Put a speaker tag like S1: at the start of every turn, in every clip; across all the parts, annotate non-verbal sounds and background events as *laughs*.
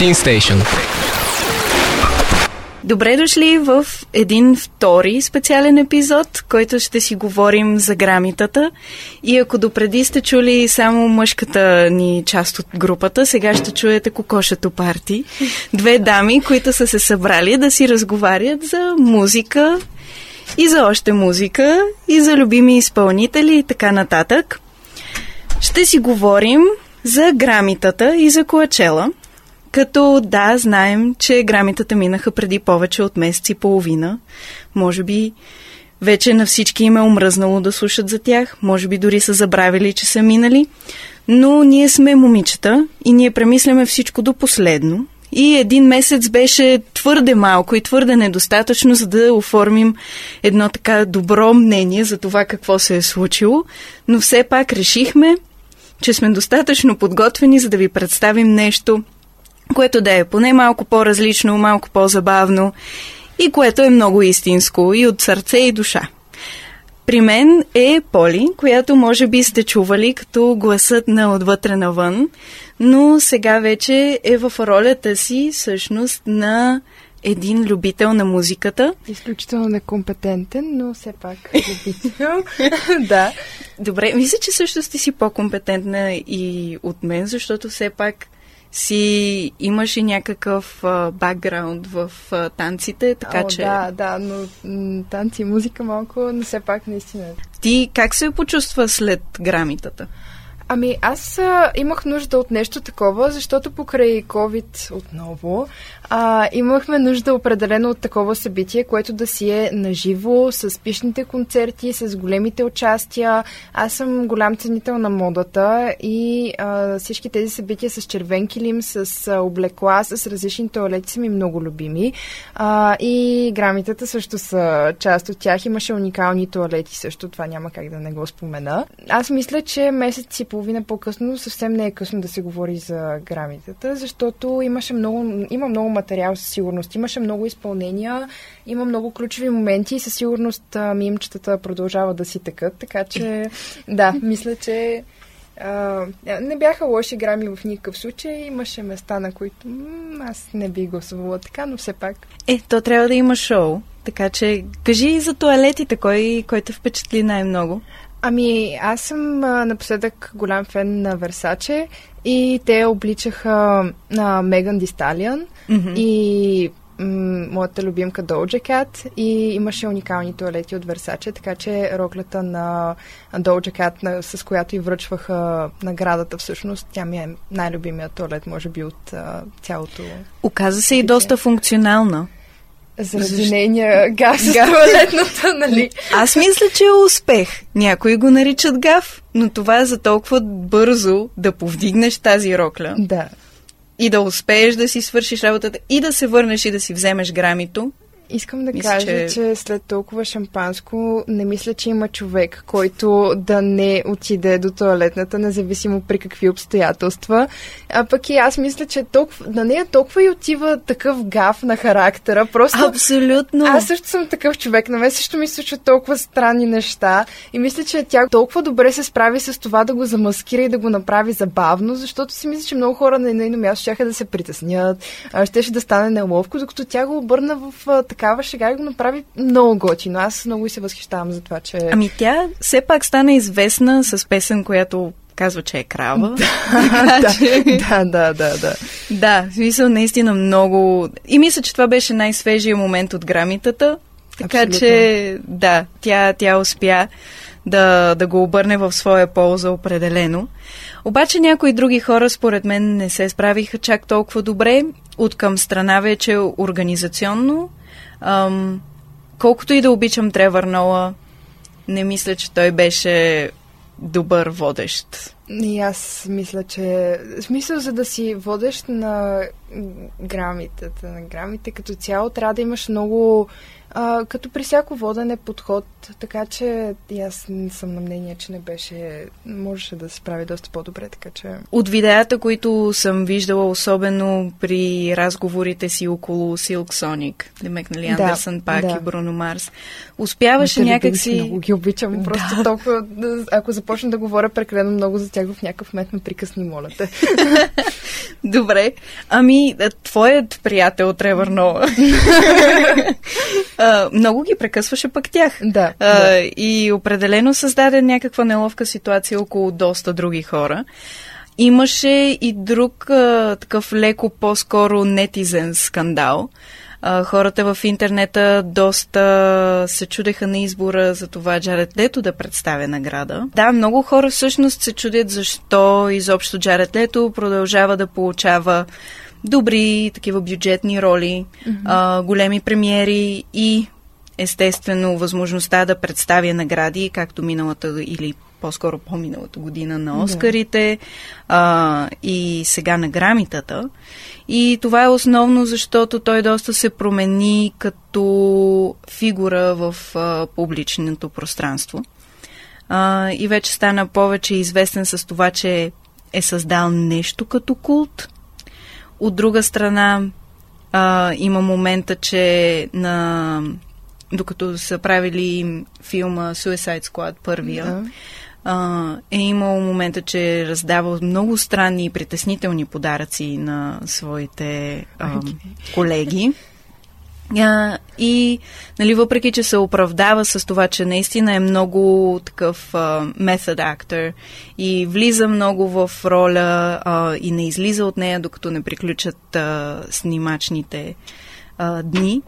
S1: Teen Station.
S2: Добре дошли в един втори специален епизод, който ще си говорим за грамитата. И ако допреди сте чули само мъжката ни част от групата, сега ще чуете кокошето парти. Две дами, които са се събрали да си разговарят за музика и за още музика, и за любими изпълнители и така нататък. Ще си говорим за грамитата и за коачела – като да, знаем, че грамитата минаха преди повече от месец и половина. Може би вече на всички им е омръзнало да слушат за тях, може би дори са забравили, че са минали, но ние сме момичета и ние премисляме всичко до последно. И един месец беше твърде малко и твърде недостатъчно, за да оформим едно така добро мнение за това какво се е случило, но все пак решихме, че сме достатъчно подготвени, за да ви представим нещо, което да е поне малко по-различно, малко по-забавно и което е много истинско и от сърце и душа. При мен е Поли, която може би сте чували като гласът на отвътре навън, но сега вече е в ролята си всъщност на един любител на музиката.
S3: Изключително некомпетентен, но все пак любител. *laughs* да.
S2: Добре, мисля, че също сте си по-компетентна и от мен, защото все пак си имаш и някакъв бакграунд в а, танците, така
S3: О,
S2: че...
S3: Да, да, но м- танци и музика малко, но все пак наистина.
S2: Ти как се почувства след грамитата?
S3: Ами аз а, имах нужда от нещо такова, защото покрай COVID отново а, имахме нужда определено от такова събитие, което да си е наживо, с пишните концерти, с големите участия. Аз съм голям ценител на модата и а, всички тези събития с червен килим, с а, облекла, с различни туалети са ми много любими. А, и грамитата също са част от тях. Имаше уникални туалети също, това няма как да не го спомена. Аз мисля, че месец и половина по-късно съвсем не е късно да се говори за грамитата, защото имаше много, има много материал със сигурност. Имаше много изпълнения, има много ключови моменти и със сигурност а, мимчетата продължават да си текат, така че *laughs* да, мисля, че а, не бяха лоши грами в никакъв случай. Имаше места, на които м- аз не би гласувала така, но все пак.
S2: Е, то трябва да има шоу. Така че, кажи и за туалетите, кой, кой те впечатли най-много?
S3: Ами, аз съм а, напоследък голям фен на Версаче и те обличаха на Меган Дисталиан и м- моята любимка Doja Cat и имаше уникални туалети от Версаче, така че роклята на Doja Cat, на, с която и връчваха наградата всъщност, тя ми е най-любимият туалет, може би от а, цялото
S2: Оказа се и доста функционална.
S3: Заради
S2: Защо?
S3: нейния газ с туалетната, нали?
S2: Аз мисля, че е успех. Някои го наричат гаф, но това е за толкова бързо да повдигнеш тази рокля
S3: Да.
S2: и да успееш да си свършиш работата и да се върнеш и да си вземеш грамито.
S3: Искам да
S2: Мисля,
S3: кажа,
S2: че-
S3: че... след толкова шампанско не мисля, че има човек, който да не отиде до туалетната, независимо при какви обстоятелства. А пък и аз мисля, че толкова, на нея толкова и отива такъв гав на характера. Просто
S2: Абсолютно.
S3: аз също съм такъв човек. На мен също ми се случват толкова странни неща. И мисля, че тя толкова добре се справи с това да го замаскира и да го направи забавно, защото си мисля, че много хора на нейно място щяха да се притеснят, щеше да стане неловко, докато тя го обърна в а, такава шега и го направи много готино. Аз много се възхищавам за това, че...
S2: Ами тя все пак стана известна с песен, която казва, че е крава. *laughs*
S3: да, да, да, да, да.
S2: Да, в смисъл наистина много. И мисля, че това беше най-свежия момент от грамитата. Така
S3: Абсолютно.
S2: че, да, тя, тя успя да, да го обърне в своя полза определено. Обаче някои други хора, според мен, не се справиха чак толкова добре. От към страна вече организационно. Ам, колкото и да обичам Тревър Нола, не мисля, че той беше добър водещ.
S3: И аз мисля, че... Смисъл, за да си водещ на грамитата, на грамите като цяло, трябва да имаш много... А, като при всяко водене подход, така че и аз не съм на мнение, че не беше... Можеше да се справи доста по-добре, така че...
S2: От видеята, които съм виждала, особено при разговорите си около Silk Sonic, Демек, нали,
S3: Да,
S2: Андерсън Пак
S3: да.
S2: и Бруно Марс, успяваше
S3: Те
S2: някак
S3: любими
S2: си...
S3: Много ги обичам. Просто
S2: Да.
S3: толкова... Ако започна да говоря прекалено много за тях в някакъв момент ме прекъсни, моля те. *laughs* *laughs*
S2: Добре. Ами, твоят приятел Тревър Нова *laughs* много ги прекъсваше пък тях.
S3: Да,
S2: а,
S3: да.
S2: И определено създаде някаква неловка ситуация около доста други хора. Имаше и друг а, такъв леко по-скоро нетизен скандал. А, хората в интернета доста се чудеха на избора за това Джаред Лето да представя награда. Да, много хора всъщност се чудят защо изобщо Джаред Лето продължава да получава добри такива бюджетни роли, mm-hmm. а, големи премиери и естествено възможността да представя награди, както миналата или по-скоро по-миналата година на Оскарите да. а, и сега на грамитата. И това е основно, защото той доста се промени като фигура в а, публичното пространство. А, и вече стана повече известен с това, че е създал нещо като култ. От друга страна, а, има момента, че на докато са правили филма Suicide Squad първия, да. А, е имал момента, че е раздавал много странни и притеснителни подаръци на своите а, колеги. А, и, нали, въпреки, че се оправдава с това, че наистина е много такъв метод uh, актер и влиза много в роля uh, и не излиза от нея, докато не приключат uh, снимачните uh, дни,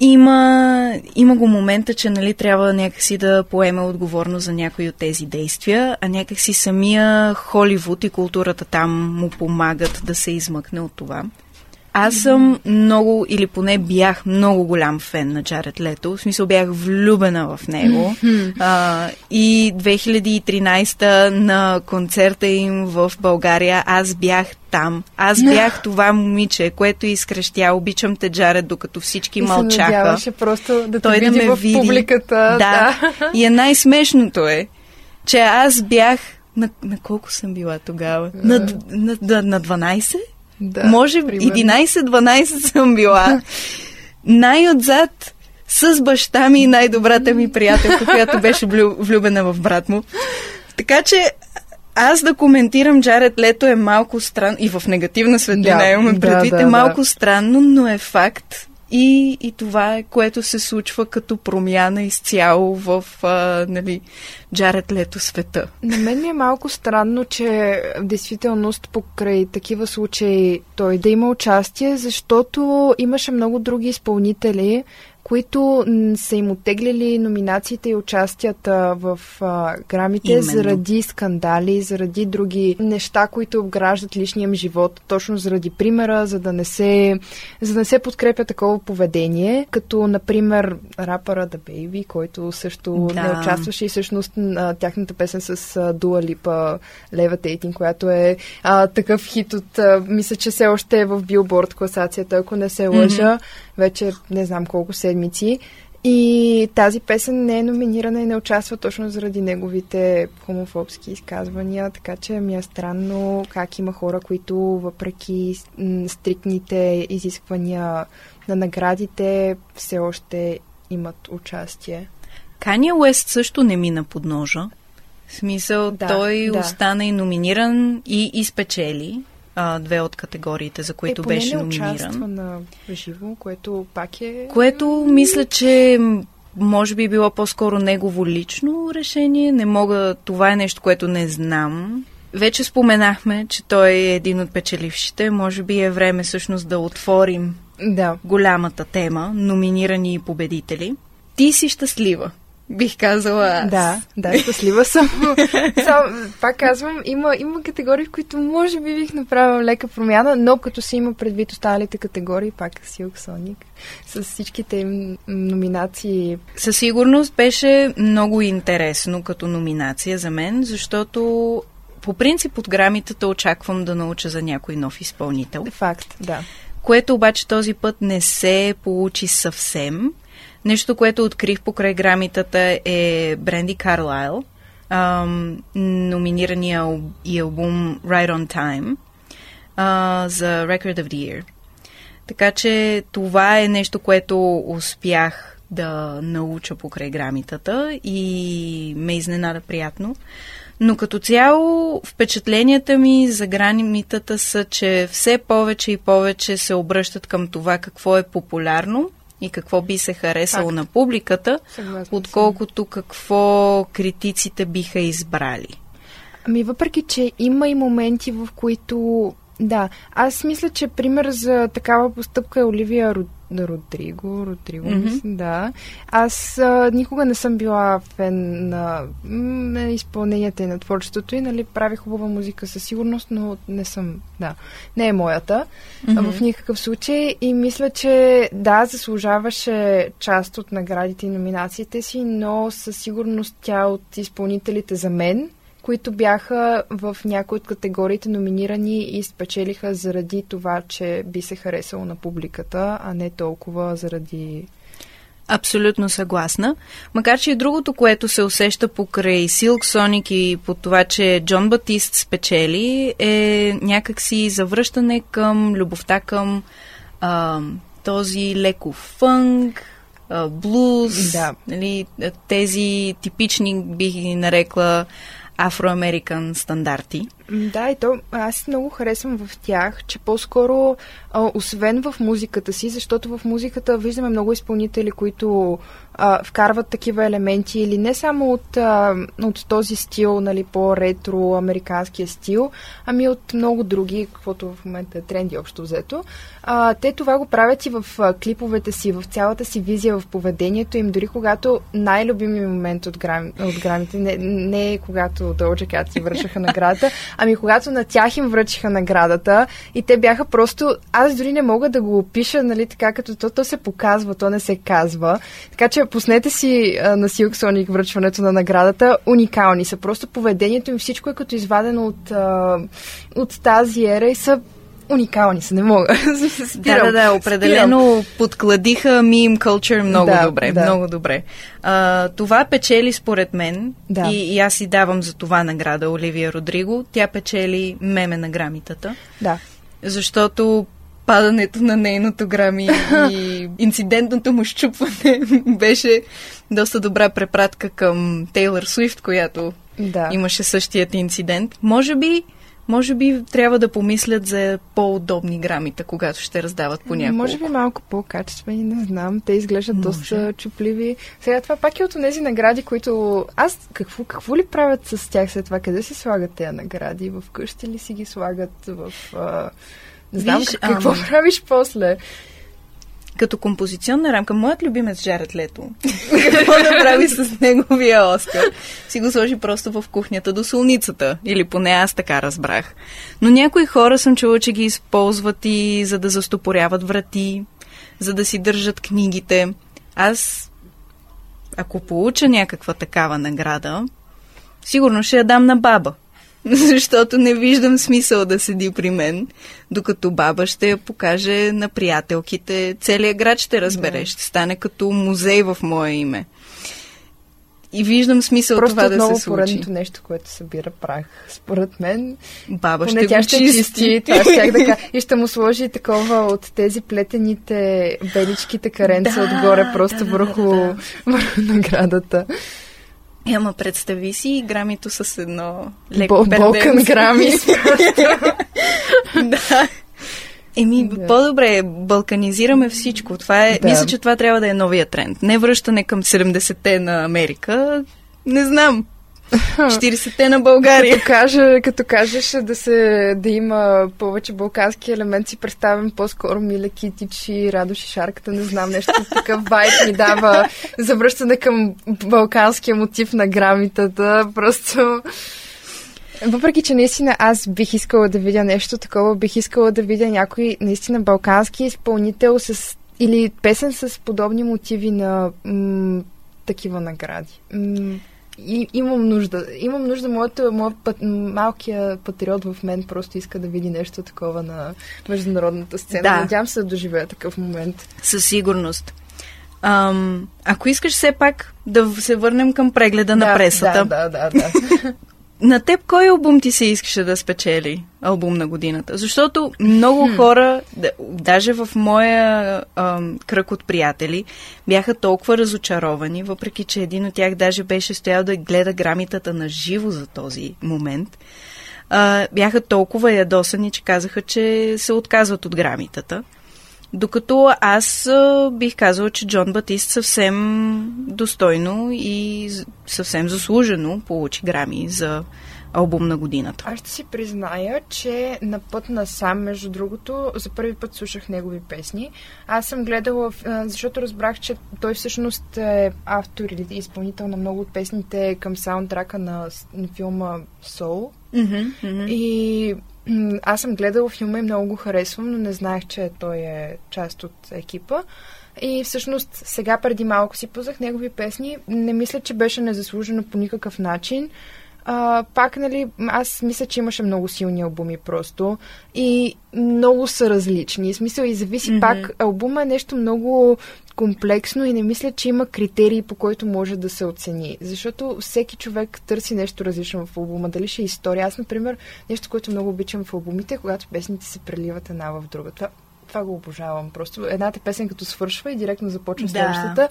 S2: има, има го момента, че нали, трябва някакси да поеме отговорност за някои от тези действия, а някакси самия Холивуд и културата там му помагат да се измъкне от това. Аз съм много, или поне бях много голям фен на Джаред Лето. В смисъл бях влюбена в него. а, и 2013 на концерта им в България аз бях там. Аз бях това момиче, което изкръщя. Обичам те, Джаред, докато всички
S3: и
S2: мълчаха.
S3: се просто да Той да ме в види. публиката. Да. да.
S2: И е най-смешното е, че аз бях на, на колко съм била тогава? На, на, на, на 12?
S3: Да,
S2: Може 11-12 съм била. Най-отзад с баща ми и най-добрата ми приятелка, която беше влюбена в брат му. Така че аз да коментирам Джаред Лето е малко странно и в негативна светлина да, имам предвид, да, да, е малко да. странно, но е факт. И, и това е което се случва като промяна изцяло в а, нали, Джаред Лето света.
S3: На мен ми е малко странно, че в действителност покрай такива случаи той да има участие, защото имаше много други изпълнители, които са им оттеглили номинациите и участията в а, грамите Именно. заради скандали, заради други неща, които обграждат личния им живот, точно заради примера, за да не се, за да не се подкрепя такова поведение, като например рапъра The Baby, който също да. не участваше и всъщност тяхната песен с Дуа Липа Levitating, която е а, такъв хит от, а, мисля, че все още е в билборд класацията, ако не се лъжа. Mm-hmm вече не знам колко седмици. И тази песен не е номинирана и не участва точно заради неговите хомофобски изказвания, така че ми е странно как има хора, които въпреки стрикните изисквания на наградите все още имат участие.
S2: Кания Уест също не мина под ножа. В смисъл, да, той да. остана и номиниран и изпечели а, две от категориите, за които
S3: е,
S2: беше
S3: не
S2: номиниран.
S3: на живо, което пак е...
S2: Което мисля, че може би било по-скоро негово лично решение. Не мога... Това е нещо, което не знам. Вече споменахме, че той е един от печелившите. Може би е време всъщност да отворим
S3: да.
S2: голямата тема, номинирани и победители. Ти си щастлива. Бих казала аз.
S3: Да, да, щастлива съм. *laughs* Сам, пак казвам, има, има категории, в които може би бих направила лека промяна, но като се има предвид останалите категории, пак Силк Соник, с всичките им номинации.
S2: Със сигурност беше много интересно като номинация за мен, защото по принцип от грамитата очаквам да науча за някой нов изпълнител.
S3: Факт, да.
S2: Което обаче този път не се получи съвсем. Нещо, което открих покрай грамитата е Бренди Карлайл, ам, номинирания и албум Right on Time а, за Record of the Year. Така че това е нещо, което успях да науча покрай грамитата и ме изненада приятно. Но като цяло впечатленията ми за гранимитата са, че все повече и повече се обръщат към това какво е популярно и какво би се харесало
S3: Факт.
S2: на публиката,
S3: Съгласна
S2: отколкото какво критиците биха избрали.
S3: Ами въпреки, че има и моменти, в които... Да, аз мисля, че пример за такава постъпка е Оливия Род... Родриго. Родриго,
S2: Мгм.
S3: mm-hmm. да. Аз а, никога не съм била фен на, на изпълненията и на творчеството и, нали, прави хубава музика със сигурност, но не съм, да, не е моята
S2: Мгм.
S3: в никакъв случай и мисля, че да, заслужаваше част от наградите и номинациите си, но със сигурност тя от изпълнителите за мен, които бяха в някои от категориите номинирани и спечелиха заради това, че би се харесало на публиката, а не толкова заради...
S2: Абсолютно съгласна. Макар, че и другото, което се усеща покрай Silk Sonic и по това, че Джон Батист спечели, е някакси завръщане към любовта към а, този леко фънк, а, блуз,
S3: Да.
S2: нали, тези типични, бих ги нарекла, афроамерикан стандарти.
S3: Да, и то аз много харесвам в тях, че по-скоро, освен в музиката си, защото в музиката виждаме много изпълнители, които а, вкарват такива елементи или не само от, а, от този стил, нали, по-ретро американския стил, ами от много други, каквото в момента е тренди общо взето. А, те това го правят и в клиповете си, в цялата си визия, в поведението им, дори когато най-любимият момент от, грам, от грамите, не, не е когато Doja Cat си връщаха наградата, *laughs* ами когато на тях им връчиха наградата и те бяха просто... Аз дори не мога да го опиша, нали, така като то, то се показва, то не се казва. Така че пуснете си а, на Silk Sonic връчването на наградата. Уникални са. Просто поведението им, всичко е като извадено от, а, от тази ера и са уникални са, не мога. *laughs*
S2: Да,
S3: Спирам,
S2: да, да, определено подкладиха мим culture много
S3: Да,
S2: добре,
S3: да.
S2: много добре. А, това печели според мен
S3: Да.
S2: и, и аз си давам за това награда Оливия Родриго. Тя печели меме на грамитата,
S3: Да.
S2: защото падането на нейното грами и *laughs* инцидентното му щупване беше доста добра препратка към Тейлър Суифт, която
S3: Да.
S2: имаше същият инцидент. Може би, може би трябва да помислят за по-удобни грамита, когато ще раздават по няколко.
S3: Може би малко по-качествени, не знам. Те изглеждат
S2: Може.
S3: доста чупливи. Сега това пак е от тези награди, които... Аз какво, какво ли правят с тях след това? Къде си слагат тези награди? В къщи ли си ги слагат? В... А... Не знам
S2: Виж,
S3: какво
S2: ама-
S3: правиш после.
S2: Като композиционна рамка, моят любимец Жарет Лето, *laughs* какво да прави с неговия Оскар? Си го сложи просто в кухнята до солницата. Или поне аз така разбрах. Но някои хора съм чула, че ги използват и за да застопоряват врати, за да си държат книгите. Аз, ако получа някаква такава награда, сигурно ще я дам на баба. *laughs* Защото не виждам смисъл да седи при мен, докато баба ще я покаже на приятелките. Целият град ще разбере,
S3: Да.
S2: ще стане като музей в мое име. И виждам смисъл
S3: Просто
S2: това да се случи.
S3: поредното нещо, което събира прах. Според мен,
S2: Баба
S3: поне
S2: ще
S3: тя ще
S2: чисти.
S3: чисти. Това щях да. И ще му сложи такова от тези плетените беличките каренца
S2: Да,
S3: отгоре, просто
S2: да,
S3: върху,
S2: да. *laughs*
S3: върху наградата. *laughs*
S2: Ама представи си грамито с едно леко
S3: Бол- Балкан
S2: перденце.
S3: грами. *laughs*
S2: да. Еми,
S3: Да.
S2: по-добре, балканизираме всичко. Това е,
S3: Да.
S2: Мисля, че това трябва да е новия тренд. Не връщане към 70-те на Америка, не знам. 40-те на България.
S3: Като, кажа, като кажеш да, се, да има повече балкански елемент, си представям по-скоро Миле Китич и Радош и Шарката, не знам, нещо такъв вайб ми дава завръщане към балканския мотив на грамитата. Просто... Въпреки, че наистина аз бих искала да видя нещо такова, бих искала да видя някой наистина балкански изпълнител с или песен с подобни мотиви на м- такива награди. М- и, имам нужда. Имам нужда. Моята, моят път, малкия патриот в мен просто иска да види нещо такова на международната сцена.
S2: Да.
S3: Надявам се да доживея такъв момент.
S2: Със сигурност. Ам, ако искаш все пак да се върнем към прегледа на
S3: да,
S2: пресата.
S3: Да, да, да. да. *laughs*
S2: на теб кой албум ти се искаше да спечели албум на годината? Защото много хора, да, даже в моя а, кръг от приятели, бяха толкова разочаровани, въпреки че един от тях даже беше стоял да гледа грамитата на живо за този момент. А, бяха толкова ядосани, че казаха, че се отказват от грамитата. Докато аз бих казала, че Джон Батист съвсем достойно и съвсем заслужено получи грами за албум на годината.
S3: Аз ще си призная, че на път на сам, между другото, за първи път слушах негови песни. Аз съм гледала, защото разбрах, че той всъщност е автор или изпълнител на много от песните към саундтрака на, на филма Soul.
S2: Mm-hmm, mm-hmm.
S3: И аз съм гледала филма и много го харесвам, но не знаех, че той е част от екипа. И всъщност сега преди малко си пуснах негови песни. Не мисля, че беше незаслужено по никакъв начин. А, пак, нали, аз мисля, че имаше много силни албуми просто и много са различни. В смисъл и зависи mm-hmm. пак. Албума е нещо много комплексно и не мисля, че има критерии, по който може да се оцени. Защото всеки човек търси нещо различно в албума. Дали ще е история. Аз, например, нещо, което много обичам в албумите, когато песните се преливат една в друга. Това това го обожавам. Просто едната песен като свършва и директно започва да. следващата.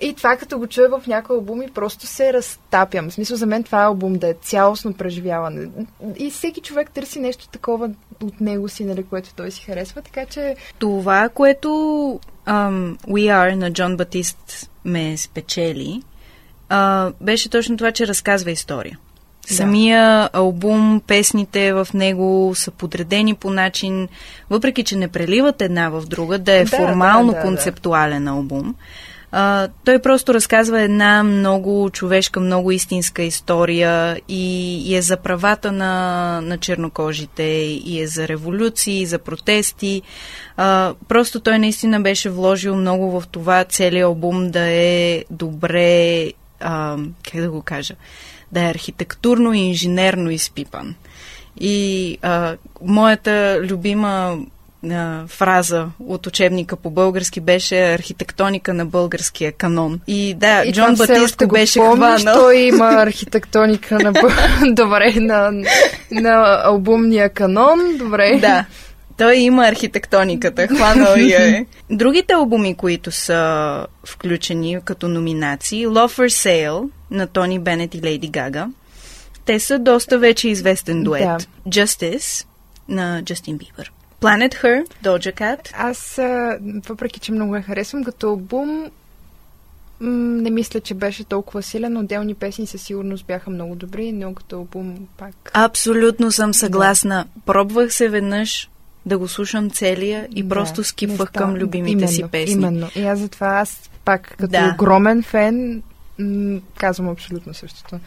S3: И това като го чуя в някои албуми, просто се разтапям. В смисъл за мен това е албум да е цялостно преживяване. И всеки човек търси нещо такова от него си, нали, което той си харесва, така че...
S2: Това, което um, We Are на Джон Батист ме спечели, uh, беше точно това, че разказва история. Да. Самия албум, песните в него са подредени по начин, въпреки че не преливат една в друга, да е да, формално да, да, концептуален да. албум. А, той просто разказва една много човешка, много истинска история и, и е за правата на, на чернокожите, и е за революции, и за протести. А, просто той наистина беше вложил много в това целият албум да е добре, а, как да го кажа, да е архитектурно и инженерно изпипан. И а, моята любима а, фраза от учебника по български беше архитектоника на българския канон. И да, и Джон Батист беше
S3: помниш, хванал. Той има *laughs* архитектоника на, *laughs* добре, на, на албумния канон. Добре.
S2: Да. Той има архитектониката, хванал я е. *laughs* Другите албуми, които са включени като номинации, Love for Sale на Тони Бенет и Лейди Гага, те са доста вече известен дует. Да. Justice на Джастин Бибър. Planet Her, Doja Cat.
S3: Аз, въпреки че много я харесвам, като албум не мисля, че беше толкова силен. Отделни песни със сигурност бяха много добри, но като албум пак...
S2: Абсолютно съм съгласна. Да. Пробвах се веднъж, да го слушам целия и да, просто скипвах към любимите именно, си песни.
S3: Именно. И аз затова аз пак като да. огромен фен казвам абсолютно същото.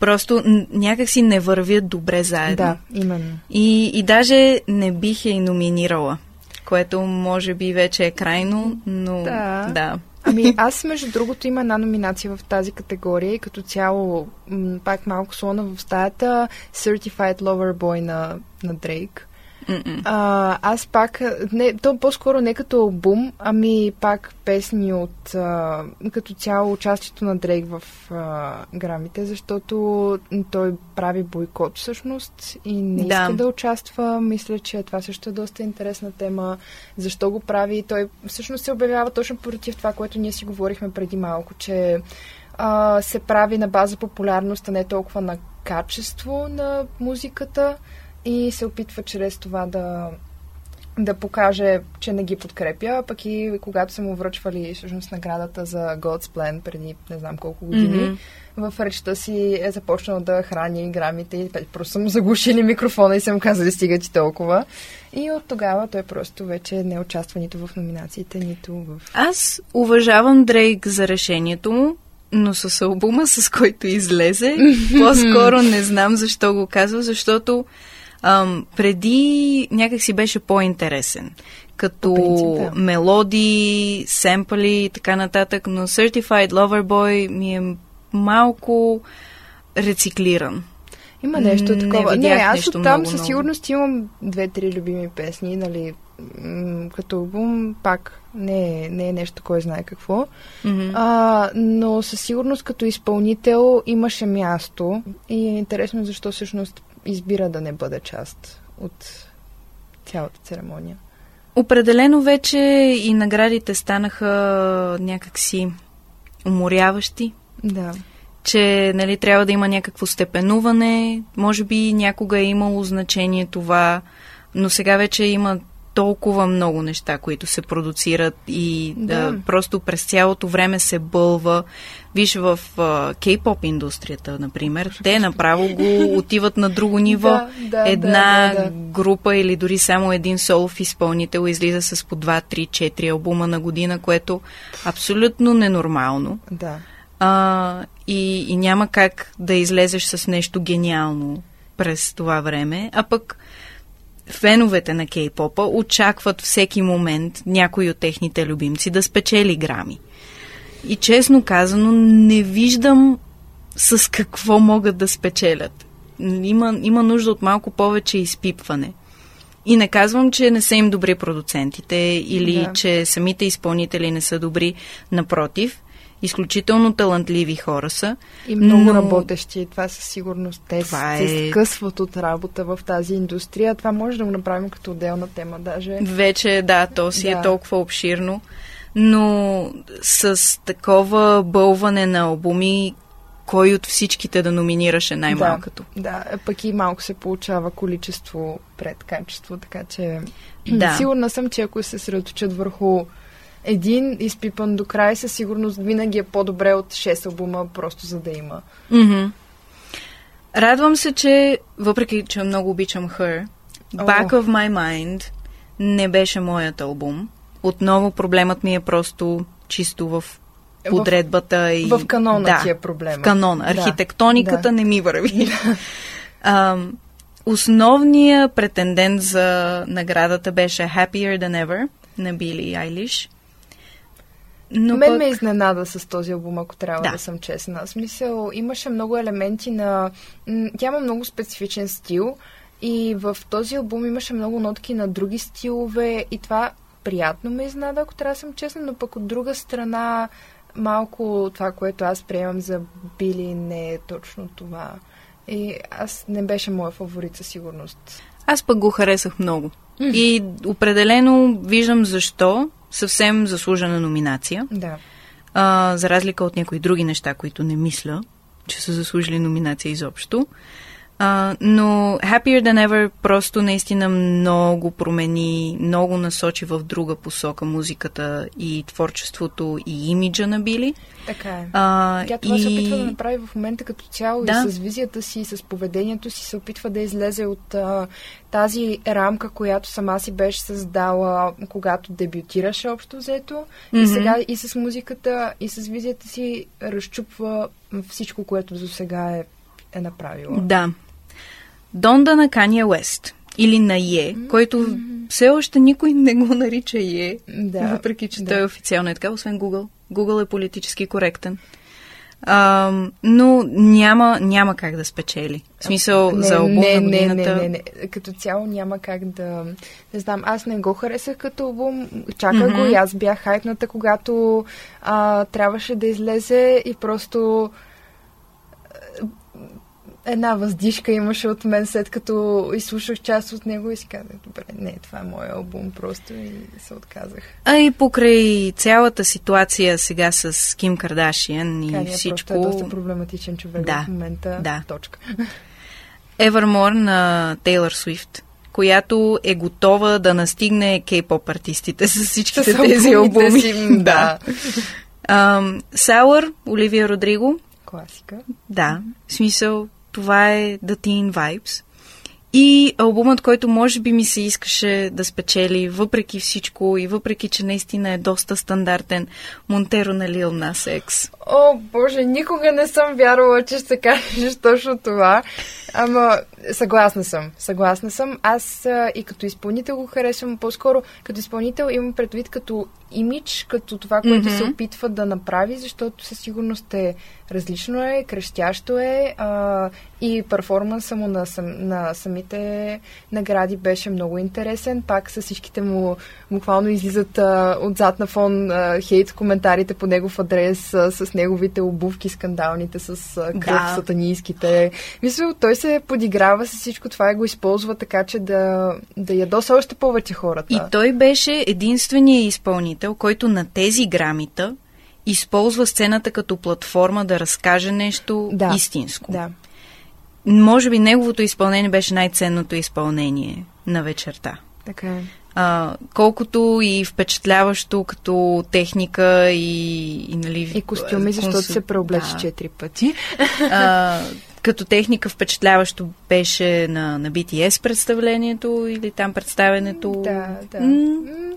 S2: Просто някак си не вървят добре заедно.
S3: Да, именно.
S2: И, и даже не бих я и номинирала, което може би вече е крайно, но да. да.
S3: Ами аз, между другото, има една номинация в тази категория и като цяло, м- пак малко слона в стаята, Certified Lover Boy на, на Дрейк. А, аз пак, не, то по-скоро не като албум, ами пак песни от а, като цяло участието на Дрейк в а, грамите, защото той прави бойкот всъщност и не да. иска да участва. Мисля, че това също е доста интересна тема. Защо го прави? Той всъщност се обявява точно против това, което ние си говорихме преди малко, че а, се прави на база популярност, а не толкова на качество на музиката и се опитва чрез това да, да покаже, че не ги подкрепя, пък и когато са му връчвали всъщност наградата за God's Plan преди не знам колко години, mm-hmm. в речта си е започнал да храни грамите и просто са му заглушили микрофона и са му казали стига ти толкова. И от тогава той просто вече не участва нито в номинациите, нито в...
S2: Аз уважавам Дрейк за решението му, но с албума, с който излезе, *laughs* по-скоро не знам защо го казва, защото Ам, преди някак си беше по-интересен. Като принцип, да. мелодии, семпали и така нататък, но Certified Lover Boy ми е малко рециклиран.
S3: Има нещо
S2: Не
S3: такова.
S2: видях
S3: Не, аз оттам
S2: много
S3: със сигурност имам две-три любими песни, нали, м, като албум пак не е, не е нещо, кой знае какво.
S2: Мгм.
S3: А, но със сигурност като изпълнител имаше място и е интересно защо всъщност избира да не бъде част от цялата церемония.
S2: Определено вече и наградите станаха някакси уморяващи,
S3: Да.
S2: че нали, трябва да има някакво степенуване. Може би някога е имало значение това, но сега вече има толкова много неща, които се продуцират и да.
S3: Да.
S2: просто през цялото време се бълва. Виж в кей-поп индустрията, например, те направо го отиват на друго ниво. *laughs*
S3: Да, да,
S2: Една
S3: да, да, да.
S2: група или дори само един солов изпълнител излиза с по 2, 3, 4 албума на година, което абсолютно ненормално.
S3: Да.
S2: А, и, и няма как да излезеш с нещо гениално през това време, а пък феновете на кей-попа очакват всеки момент някой от техните любимци да спечели грами. И честно казано, не виждам с какво могат да спечелят. Има, има нужда от малко повече изпипване. И не казвам, че не са им добри продуцентите или
S3: Да.
S2: че самите изпълнители не са добри. Напротив, изключително талантливи хора са.
S3: И много
S2: но...
S3: работещи. Това със сигурност. Те
S2: Това
S3: се
S2: е-
S3: скъсват от работа в тази индустрия. Това може да го направим като отделна тема даже.
S2: Вече, да, то си
S3: Да.
S2: е толкова обширно. Но с такова бълване на албуми, кой от всичките да номинираше най-малкото?
S3: Да, да, пък и малко се получава количество пред качество, така че
S2: Да.
S3: сигурна съм, че ако се съсредоточат върху един изпипан до край, със сигурност винаги е по-добре от 6 албума, просто за да има.
S2: Мгм. Радвам се, че въпреки, че много обичам Her, Back
S3: О.
S2: of My Mind не беше моят албум. Отново проблемът ми е просто чисто в подредбата и...
S3: В канона
S2: да,
S3: ти е проблема.
S2: В канона. Архитектониката
S3: Да.
S2: не ми върви. Ам, основният претендент за наградата беше Happier Than Ever на Били Айлиш. Но
S3: Мен
S2: пък...
S3: ме изненада с този албум, ако трябва да,
S2: Да.
S3: съм честна. В смисъл, имаше много елементи на... Тя има много специфичен стил и в този албум имаше много нотки на други стилове и това приятно ме изненада, ако трябва да съм честна, но пък от друга страна малко това, което аз приемам за Били не е точно това. И аз не беше моя фаворит със сигурност.
S2: Аз пък го харесах много. И определено виждам защо. Съвсем заслужена номинация.
S3: Да.
S2: А, за разлика от някои други неща, които не мисля, че са заслужили номинация изобщо. А, но Happier Than Ever просто наистина много промени, много насочи в друга посока музиката и творчеството и имиджа на Били.
S3: Така е.
S2: А,
S3: Тя това
S2: и...
S3: се опитва да направи в момента като цяло
S2: Да.
S3: и с визията си, и с поведението си се опитва да излезе от а, тази рамка, която сама си беше създала, когато дебютираше общо взето. И
S2: Мгм.
S3: сега и с музиката, и с визията си разчупва всичко, което до сега е, е направила.
S2: Да. Донда на Кания Уест. Или на Е, който все още никой не го нарича Е,
S3: Да,
S2: въпреки че
S3: да.
S2: той официално е така, освен Google. Google е политически коректен. А, но няма, няма как да спечели. В смисъл,
S3: не,
S2: за албум
S3: не,
S2: на
S3: не,
S2: годината...
S3: не, не, не. Като цяло няма как да... Не знам, аз не го харесах като албум. Чаках го
S2: Мгм.
S3: и аз бях хайпната, когато а, трябваше да излезе и просто една въздишка имаше от мен, след като изслушах част от него и си казах, добре, не, това е моят албум просто и се отказах.
S2: А и покрай цялата ситуация сега с Ким Кардашиан и
S3: Кания
S2: всичко...
S3: просто е доста проблематичен човек
S2: Да,
S3: в момента.
S2: да.
S3: Точка.
S2: Evermore на Тейлър Свифт, която е готова да настигне кей-поп артистите с всичките
S3: С
S2: тези албуми.
S3: си, *laughs* да.
S2: Sour, Оливия Родриго,
S3: Класика.
S2: да, в смисъл, това е The Teen Vibes. И албумът, който може би ми се искаше да спечели, въпреки всичко и въпреки, че наистина е доста стандартен, Монтеро на Lil Nas X.
S3: О, боже, никога не съм вярвала, че ще кажеш точно това. Ама, Съгласна съм. Съгласна съм. Аз а, и като изпълнител го харесвам. По-скоро като изпълнител имам предвид като имидж, като това, което mm-hmm. се опитва да направи, защото със сигурност е различно е, крещящо е а, и перформанса му на, сам, на самите награди беше много интересен. Пак с всичките му буквално излизат а, отзад на фон а, хейт коментарите по негов адрес а, с неговите обувки скандалните, с а, кръв да. сатанийските. Мисля, той се подиграва с всичко това и го използва така, че да, да ядоса още повече хората.
S2: И той беше единственият изпълнител, който на тези грамита използва сцената като платформа да разкаже нещо да. истинско.
S3: Да.
S2: Може би неговото изпълнение беше най-ценното изпълнение на вечерта.
S3: Така е.
S2: А, колкото и впечатляващо като техника и, и нали...
S3: И костюми, защото консу... се преоблече да. четири пъти.
S2: А, *laughs* като техника впечатляващо беше на, на BTS представлението или там представенето.
S3: Да, да. М-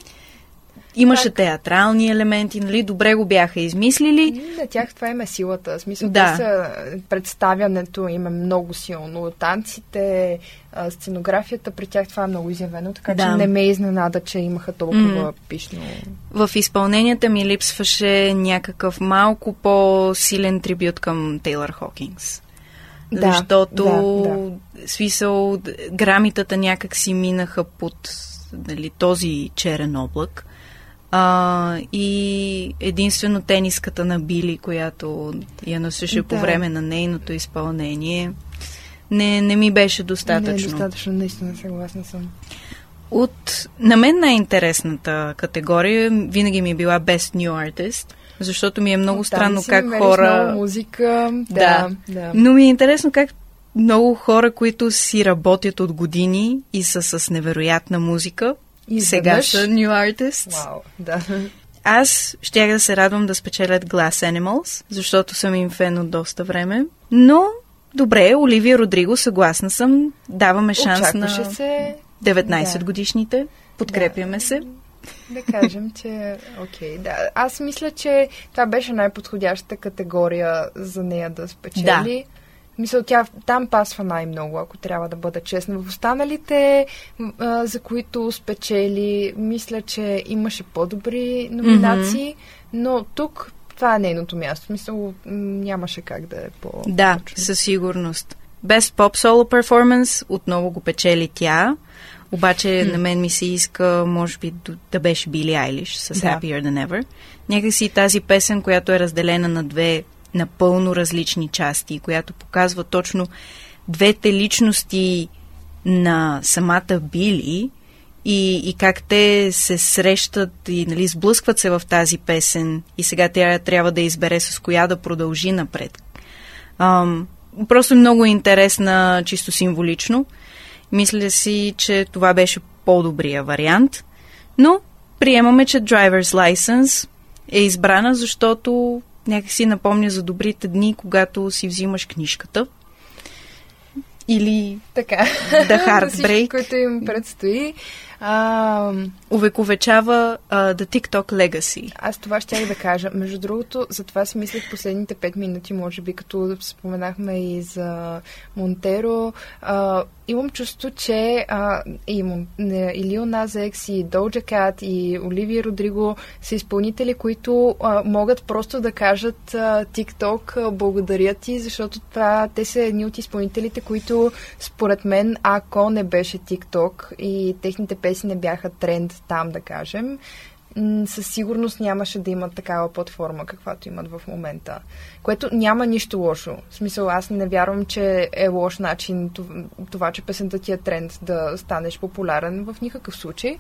S2: Имаше так. театрални елементи, нали? Добре го бяха измислили.
S3: На тях това има силата. В смисъл, да. са, представянето им е много силно. Танците, сценографията при тях това е много изявено, така да. че не ме изненада, че имаха толкова mm. пишно.
S2: В изпълненията ми липсваше някакъв малко по-силен трибют към Тейлър Хокингс. Да, защото да, да. смисъл грамитата някак си минаха под нали, този черен облак. А, и единствено тениската на Били, която я носеше да. по време на нейното изпълнение, не, не ми беше достатъчно. Не
S3: е достатъчно, наистина съгласна съм.
S2: От, на мен най-интересната категория винаги ми е била Best New Artist, защото ми е много Там странно как хора...
S3: Много музика, да, да,
S2: да. Но ми е интересно как много хора, които си работят от години и са с невероятна музика, и сега са New Artists.
S3: Вау, да.
S2: Аз щях да се радвам да спечелят Glass Animals, защото съм им фен от доста време. Но, добре, Оливия Родриго, съгласна съм. Даваме шанс
S3: Очакваше
S2: на
S3: се...
S2: 19 да. годишните. Подкрепяме да. се.
S3: Да кажем, че окей. Okay, да. Аз мисля, че това беше най-подходящата категория за нея да спечели. Да. Мисля, тя там пасва най-много, ако трябва да бъда честна. В останалите, а, за които спечели, мисля, че имаше по-добри номинации, mm-hmm. но тук това е нейното място. Мисля, нямаше как да е по
S2: Да, със сигурност. Best Pop Solo Performance отново го печели тя. Обаче mm. на мен ми се иска, може би, да беше Били Айлиш с да. Happier Than Ever. Някакси тази песен, която е разделена на две напълно различни части, която показва точно двете личности на самата Били и, и как те се срещат и нали, сблъскват се в тази песен и сега тя трябва да избере с коя да продължи напред. Ам, просто много интересна, чисто символично. Мисля си, че това беше по-добрия вариант, но приемаме, че Driver's License е избрана, защото някакси напомня за добрите дни, когато си взимаш книжката. Или
S3: така.
S2: The *laughs* Heartbreak.
S3: което им предстои а,
S2: увековечава а, The TikTok Legacy.
S3: Аз това ще я да кажа. Между другото, за това си мислех последните 5 минути, може би, като споменахме и за Монтеро. А, имам чувство, че а, и, не, и Лил Назекс, и Доджа Кат, и Оливия Родриго са изпълнители, които а, могат просто да кажат а, TikTok благодаря ти, защото това, те са едни от изпълнителите, които според мен, ако не беше TikTok и техните 5 наистина бяха тренд там, да кажем. Със сигурност нямаше да имат такава платформа, каквато имат в момента. Което няма нищо лошо. В смисъл, аз не вярвам, че е лош начин това, че песента ти е тренд да станеш популярен в никакъв случай.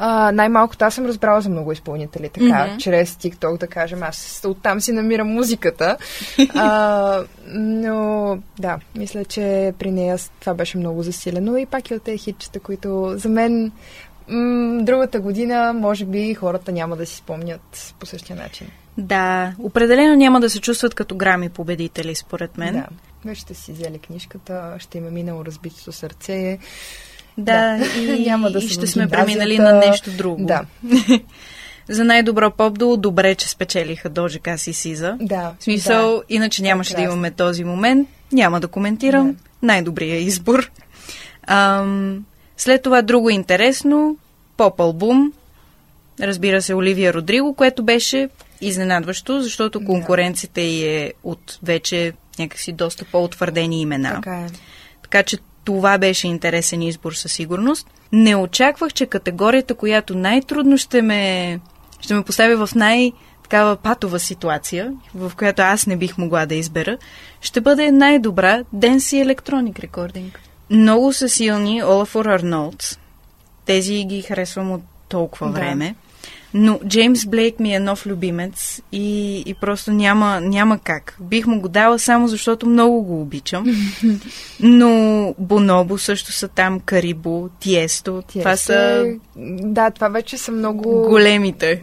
S3: А, най-малкото аз съм разбрала за много изпълнители, така, mm-hmm. чрез TikTok, да кажем. Аз оттам си намирам музиката. а, но, да, мисля, че при нея това беше много засилено и пак и от тези хитчета, които за мен м- другата година, може би, хората няма да си спомнят по същия начин.
S2: Да, определено няма да се чувстват като грами победители, според мен.
S3: Да, вече ще си взели книжката, ще им е минало разбитото сърце.
S2: Да, да. и, *laughs* няма да и ще сме преминали на нещо друго.
S3: Да. *laughs*
S2: За най-добро поп-дуо, добре, че спечелиха Дожи Каси Сиза.
S3: Да.
S2: В смисъл,
S3: да.
S2: иначе нямаше
S3: Прекрасно.
S2: да имаме този момент. Няма да коментирам.
S3: Не.
S2: Най-добрият избор. Ам, след това друго интересно, поп-албум. Разбира се, Оливия Родриго, което беше изненадващо, защото конкуренцията й е от вече някакси доста по-утвърдени имена.
S3: Така е.
S2: Така че това беше интересен избор със сигурност. Не очаквах, че категорията, която най-трудно ще ме, ще ме постави в най- такава патова ситуация, в която аз не бих могла да избера, ще бъде най-добра Dance и Electronic Recording. Много са силни Олафор Арнолдс. Тези ги харесвам от толкова
S3: Да.
S2: време. Но Джеймс Блейк ми е нов любимец и, и просто няма, няма как. Бих му го дала само защото много го обичам. *laughs* Но Бонобо също са там, Карибо, Тиесто.
S3: Тия
S2: Това са
S3: Да, това вече са много
S2: големите.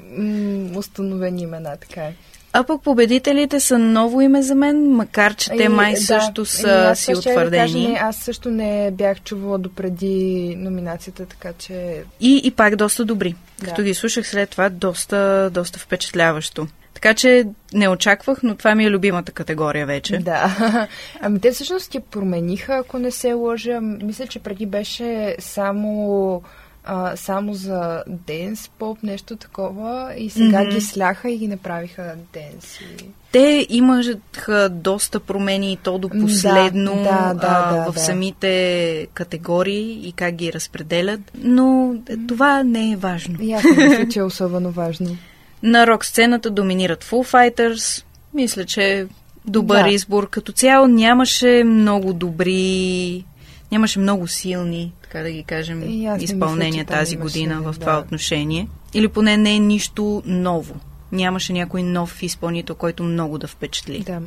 S3: установени имена, така е.
S2: А пък победителите са ново име за мен, макар че те
S3: И,
S2: май
S3: да,
S2: също
S3: и
S2: са
S3: аз
S2: си
S3: щях да
S2: утвърдени.
S3: кажа, не, аз също не бях чувала допреди номинацията, така че...
S2: И, и пак доста добри.
S3: Да.
S2: Като ги слушах след това, доста, доста впечатляващо. Така че не очаквах, но това ми е любимата категория вече.
S3: Да. *laughs* Ами те всъщност я промениха, ако не се лъжа. Мисля, че преди беше само, а, само за денс, поп, нещо такова. И сега
S2: Мгм.
S3: ги сляха и ги направиха денс. И...
S2: Те имаха доста промени и то до
S3: да,
S2: последно
S3: да, да,
S2: а,
S3: да,
S2: в
S3: да.
S2: самите категории и как ги разпределят. Но е, това не е важно.
S3: Не мисля, че е *laughs* особено важно.
S2: На рок сцената доминират Full Fighters. Мисля, че е добър
S3: Да.
S2: избор. Като цяло нямаше много добри, нямаше много силни, така да ги кажем, изпълнения тази
S3: имаше,
S2: година в
S3: да.
S2: това отношение. Или поне не е нищо ново. Нямаше някой нов изпълнител, който много да впечатли.
S3: Да.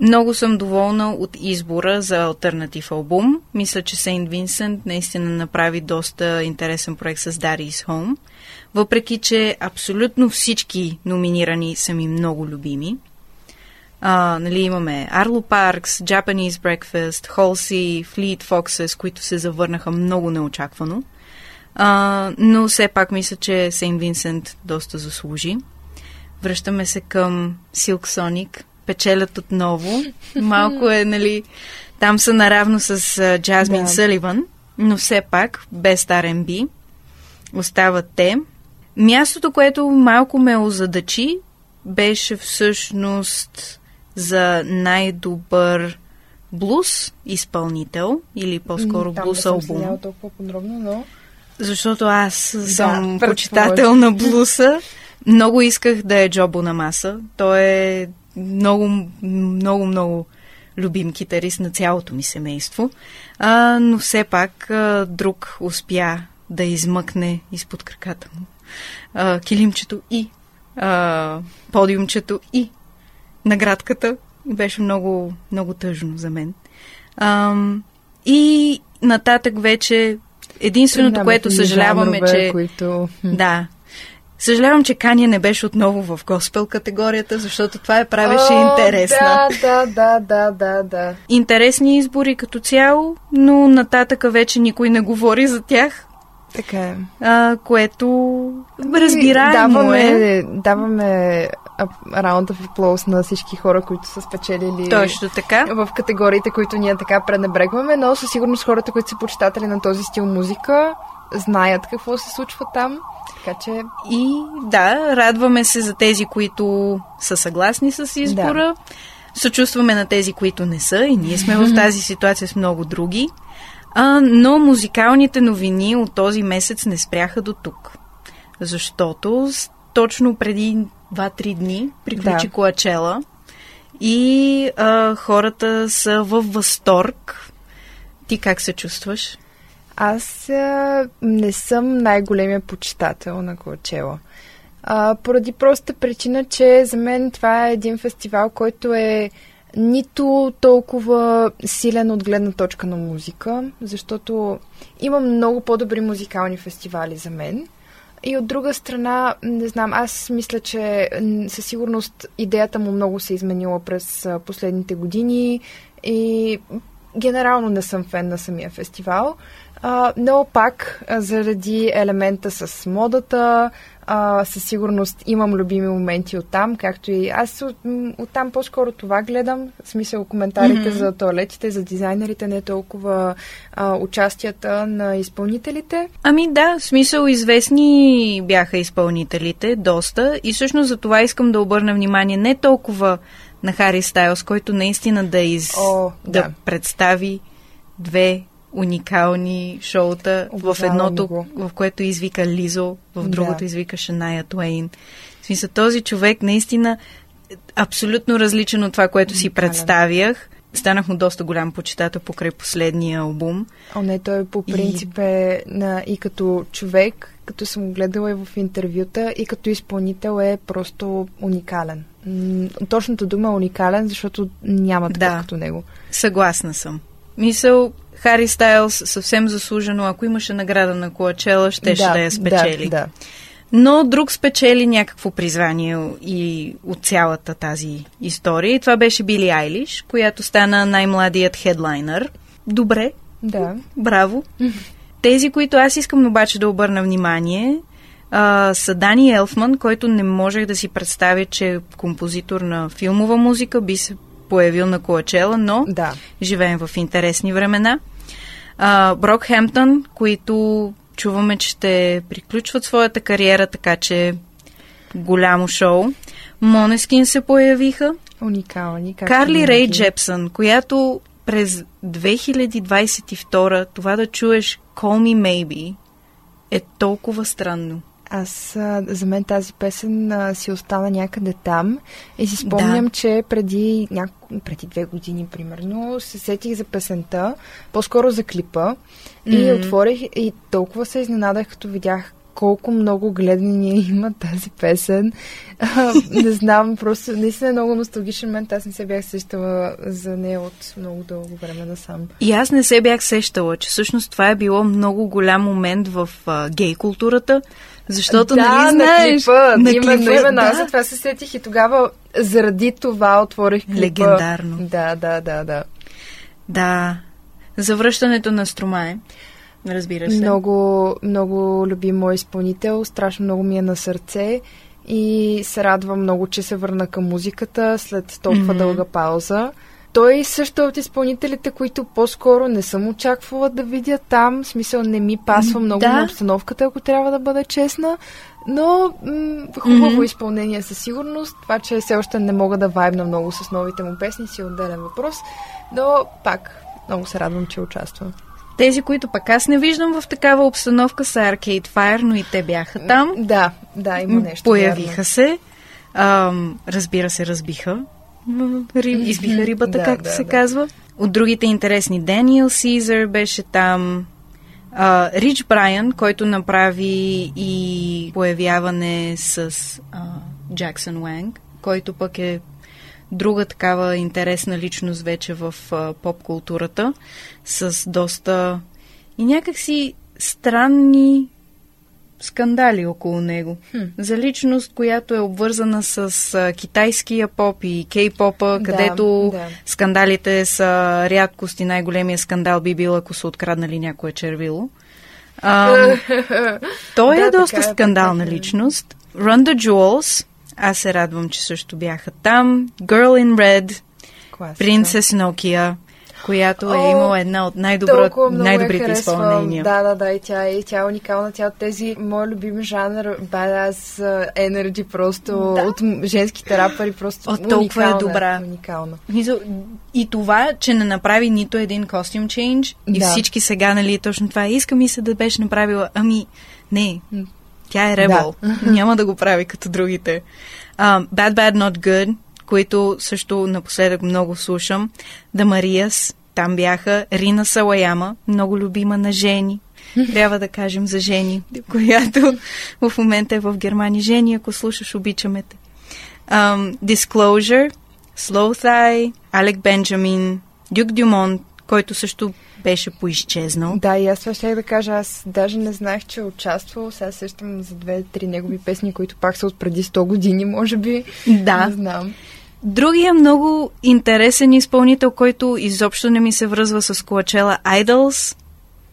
S2: Много съм доволна от избора за альтернатив албум. Мисля, че Сейнт Винсент наистина направи доста интересен проект с Darius Home. Въпреки, че абсолютно всички номинирани са ми много любими. А, нали, имаме Arlo Parks, Japanese Breakfast, Halsey, Fleet Foxes, които се завърнаха много неочаквано. А, но все пак мисля, че Сейнт Винсент доста заслужи. Връщаме се към Silk Sonic. Печелят отново. *laughs* Малко е, нали, там са наравно с Джазмин
S3: Да.
S2: Съливан, но все пак без R&B. Остават те. Мястото, което малко ме озадачи, беше всъщност за най-добър блуз изпълнител или по-скоро
S3: Там
S2: блуз
S3: не съм
S2: албум.
S3: толкова подробно, но...
S2: Защото аз съм
S3: предположих.
S2: почитател на блуса. Много исках да е Джо Бонамаса. Той е много, много, много любим китарист на цялото ми семейство. А, но все пак а, друг успя да измъкне изпод краката му а, килимчето и а, подиумчето и наградката. Беше много, много тъжно за мен. Ам, и нататък вече единственото,
S3: Преминаваме
S2: което съжаляваме,
S3: жанрове,
S2: че...
S3: Които...
S2: Да. Съжалявам, че Кания не беше отново в госпел категорията, защото това я правеше
S3: О,
S2: интересна.
S3: Да, да, да, да, да, да.
S2: Интересни избори като цяло, но нататъка вече никой не говори за тях,
S3: Така е.
S2: а, което разбираемо
S3: даваме,
S2: е.
S3: Даваме раунд of applause на всички хора, които са спечелили
S2: Точно така.
S3: в категориите, които ние така пренебрегваме, но със сигурност хората, които са почитатели на този стил музика, знаят какво се случва там. Така че,
S2: И да, радваме се за тези, които са съгласни с избора. Съчувстваме на тези, които не са. И ние сме в *laughs* тази ситуация с много други. А, но музикалните новини от този месец не спряха до тук. Защото точно преди 2-3 дни приключи
S3: Да.
S2: Коачела и а, хората са във възторг. Ти как се чувстваш?
S3: аз а, не съм най-големия почитател на Коачела. А, поради простата причина, че за мен това е един фестивал, който е нито толкова силен от гледна точка на музика, защото има много по-добри музикални фестивали за мен. И от друга страна, не знам, аз мисля, че със сигурност идеята му много се е изменила през последните години и генерално не съм фен на самия фестивал. А, но пак, заради елемента с модата, а, със сигурност имам любими моменти от там, както и аз от, от там по-скоро това гледам. В смисъл коментарите mm-hmm. за туалетите, за дизайнерите, не толкова а, участията на изпълнителите.
S2: Ами да, в смисъл известни бяха изпълнителите, доста. И всъщност за това искам да обърна внимание не толкова на Хари Стайлс, който наистина да, из,
S3: О,
S2: да. да представи две уникални шоута в едното, го. в което извика Лизо, в другото да. извика Шаная Туейн. В смисъл, този човек наистина абсолютно различен от това, което си представях. Станах му доста голям почитател покрай последния албум.
S3: О, не, той по принцип и... е на, и като човек, като съм гледала и в интервюта, и като изпълнител е просто уникален. Точната дума е уникален, защото няма така да, като него.
S2: Съгласна съм. Мисъл, Хари Стайлс съвсем заслужено, ако имаше награда на Коачела, щеше да, да я спечели.
S3: Да, да.
S2: Но друг спечели някакво призвание и от цялата тази история. И това беше Били Айлиш, която стана най-младият хедлайнер. Добре.
S3: Да.
S2: Браво. *laughs* Тези, които аз искам обаче да обърна внимание, а, са Дани Елфман, който не можех да си представя, че композитор на филмова музика, би се появил на Коачела, но
S3: да.
S2: живеем в интересни времена. А, Брок Хемптън, които чуваме, че ще приключват своята кариера, така че голямо шоу. Монескин се появиха.
S3: Уникални.
S2: Карли Рей Джепсън, която през 2022 това да чуеш Call Me Maybe е толкова странно.
S3: Аз, а, за мен тази песен а, си остана някъде там и си спомням, да. че преди, няко... преди две години, примерно, се сетих за песента, по-скоро за клипа mm-hmm. и отворих и толкова се изненадах, като видях колко много гледания *laughs* има тази песен. А, не знам, просто наистина е много носталгичен момент. Аз не се бях сещала за нея от много дълго време насам.
S2: И аз не се бях сещала, че всъщност това е било много голям момент в а, гей културата, защото,
S3: да,
S2: нали,
S3: знаеш, на клипа, на именно, клипа, именно, да. аз за това се сетих и тогава заради това отворих клипа.
S2: Легендарно.
S3: Да, да, да, да.
S2: Да. Завръщането на Стромае. Разбира се.
S3: Много, много любим мой изпълнител, страшно много ми е на сърце и се радвам много, че се върна към музиката след толкова mm-hmm. дълга пауза. Той също е от изпълнителите, които по-скоро не съм очаквала да видя там. В смисъл не ми пасва много да. на обстановката, ако трябва да бъда честна. Но м- хубаво mm-hmm. изпълнение със сигурност. Това, че все още не мога да вайбна много с новите му песни, си е отделен въпрос. Но пак много се радвам, че участвам.
S2: Тези, които пък аз не виждам в такава обстановка са Arcade Fire, но и те бяха там.
S3: Да, да, има нещо.
S2: Появиха
S3: вярно.
S2: се. Ам, разбира се, разбиха. Риб, избиха рибата, да, както да, се да. казва. От другите интересни, Даниел Сизър беше там. Uh, Рич Брайан, който направи и появяване с Джаксън uh, Уанг, който пък е друга такава интересна личност вече в uh, поп-културата, с доста и някакси странни скандали около него. Хм. За личност, която е обвързана с а, китайския поп и кей-попа, да, където да. скандалите са рядкост и най-големия скандал би бил, ако са откраднали някое червило. А, *laughs* той е да, доста така, е, скандална така. Е. личност. Run the Jewels, аз се радвам, че също бяха там. Girl in Red, Princess Nokia която е имала една от най-добро, най-добрите изпълнения.
S3: Да, да, да, и тя, и тя е уникална. Тя от тези, мой любим жанр, badass energy, просто да. от женските рапъри, просто
S2: от толкова
S3: е
S2: добра.
S3: Уникална.
S2: И това, че не направи нито един костюм чейндж, и да. всички сега, нали, точно това, иска ми се да беше направила, ами, не, тя е ребел. Да. Няма да го прави като другите. Um, bad, Bad, Not Good които също напоследък много слушам. Да Мариас, там бяха Рина Салаяма, много любима на жени. *laughs* Трябва да кажем за жени, която в момента е в Германия. Жени, ако слушаш, обичаме те. Um, Disclosure, Slow Thigh, Алек Бенджамин, Дюк Дюмон, който също беше поизчезнал.
S3: Да, и аз това ще да кажа. Аз даже не знаех, че е участвал. Сега сещам за две-три негови песни, които пак са от преди 100 години, може би.
S2: Да.
S3: Не знам.
S2: Другия много интересен изпълнител, който изобщо не ми се връзва с Коачела Idols,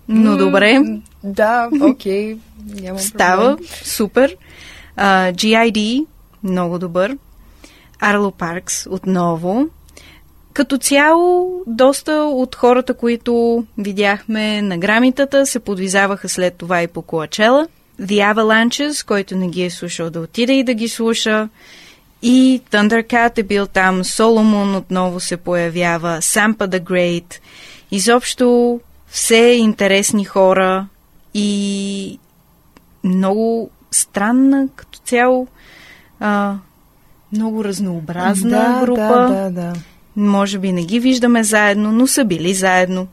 S2: но добре.
S3: Да, окей. Okay.
S2: Става супер. Uh, GID, много добър. Арло Паркс, отново. Като цяло, доста от хората, които видяхме на грамитата, се подвизаваха след това и по Коачела. The Avalanches, който не ги е слушал да отиде и да ги слуша. И Thundercat е бил там, Соломон отново се появява, Сампа the Great. Изобщо все интересни хора и много странна като цяло, а, много разнообразна
S3: да,
S2: група.
S3: Да, да, да.
S2: Може би не ги виждаме заедно, но са били заедно.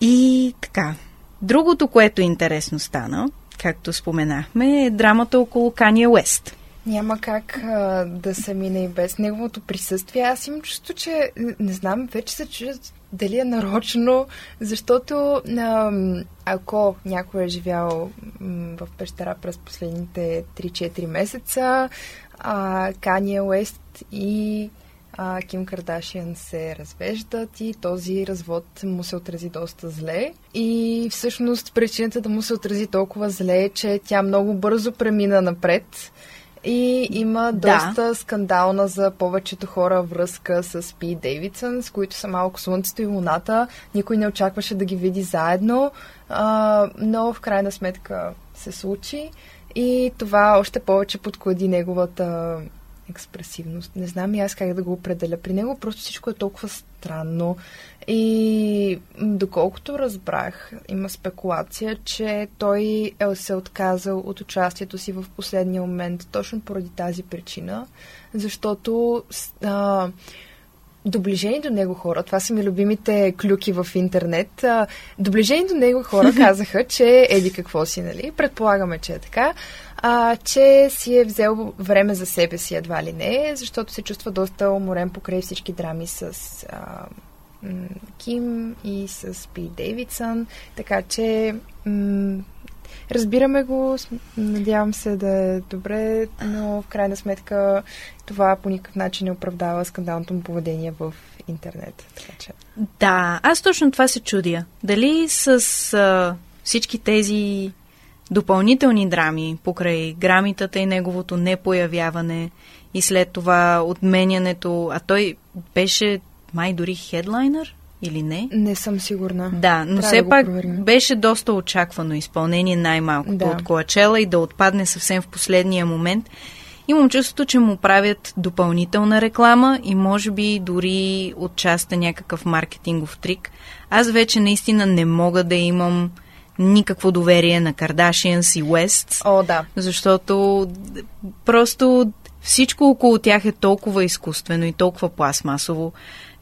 S2: И така. Другото, което интересно стана, както споменахме, е драмата около Кания Уест.
S3: Няма как а, да се мине и без неговото присъствие. Аз имам чувство, че не знам, вече се чуят дали е нарочно, защото а, ако някой е живял м, в пещера през последните 3-4 месеца, а, Кания Уест и а, Ким Кардашиан се развеждат и този развод му се отрази доста зле. И всъщност причината да му се отрази толкова зле е, че тя много бързо премина напред и има доста да. скандална за повечето хора връзка с Пи Дейвидсън, с които са малко Слънцето и Луната. Никой не очакваше да ги види заедно, а, но в крайна сметка се случи. И това още повече подклади неговата експресивност. Не знам и аз как да го определя. При него просто всичко е толкова странно. И доколкото разбрах, има спекулация, че той е се отказал от участието си в последния момент точно поради тази причина, защото а, доближени до него хора, това са ми любимите клюки в интернет, доближени до него хора *laughs* казаха, че еди какво си, нали? Предполагаме, че е така а, че си е взел време за себе си едва ли не, защото се чувства доста уморен покрай всички драми с а, Ким и с Пи Дейвидсън, така че м- разбираме го, надявам се да е добре, но в крайна сметка това по никакъв начин не оправдава скандалното му поведение в интернет. Така че...
S2: Да, аз точно това се чудя. Дали с а, всички тези допълнителни драми покрай грамитата и неговото непоявяване и след това отменянето, а той беше май дори хедлайнер или не?
S3: Не съм сигурна.
S2: Да, но Трябва все да пак проверим. беше доста очаквано изпълнение най-малкото да. от Коачела и да отпадне съвсем в последния момент. Имам чувството, че му правят допълнителна реклама и може би дори отчаста някакъв маркетингов трик. Аз вече наистина не мога да имам никакво доверие на Кардашианс и Уест.
S3: О, да.
S2: Защото просто всичко около тях е толкова изкуствено и толкова пластмасово,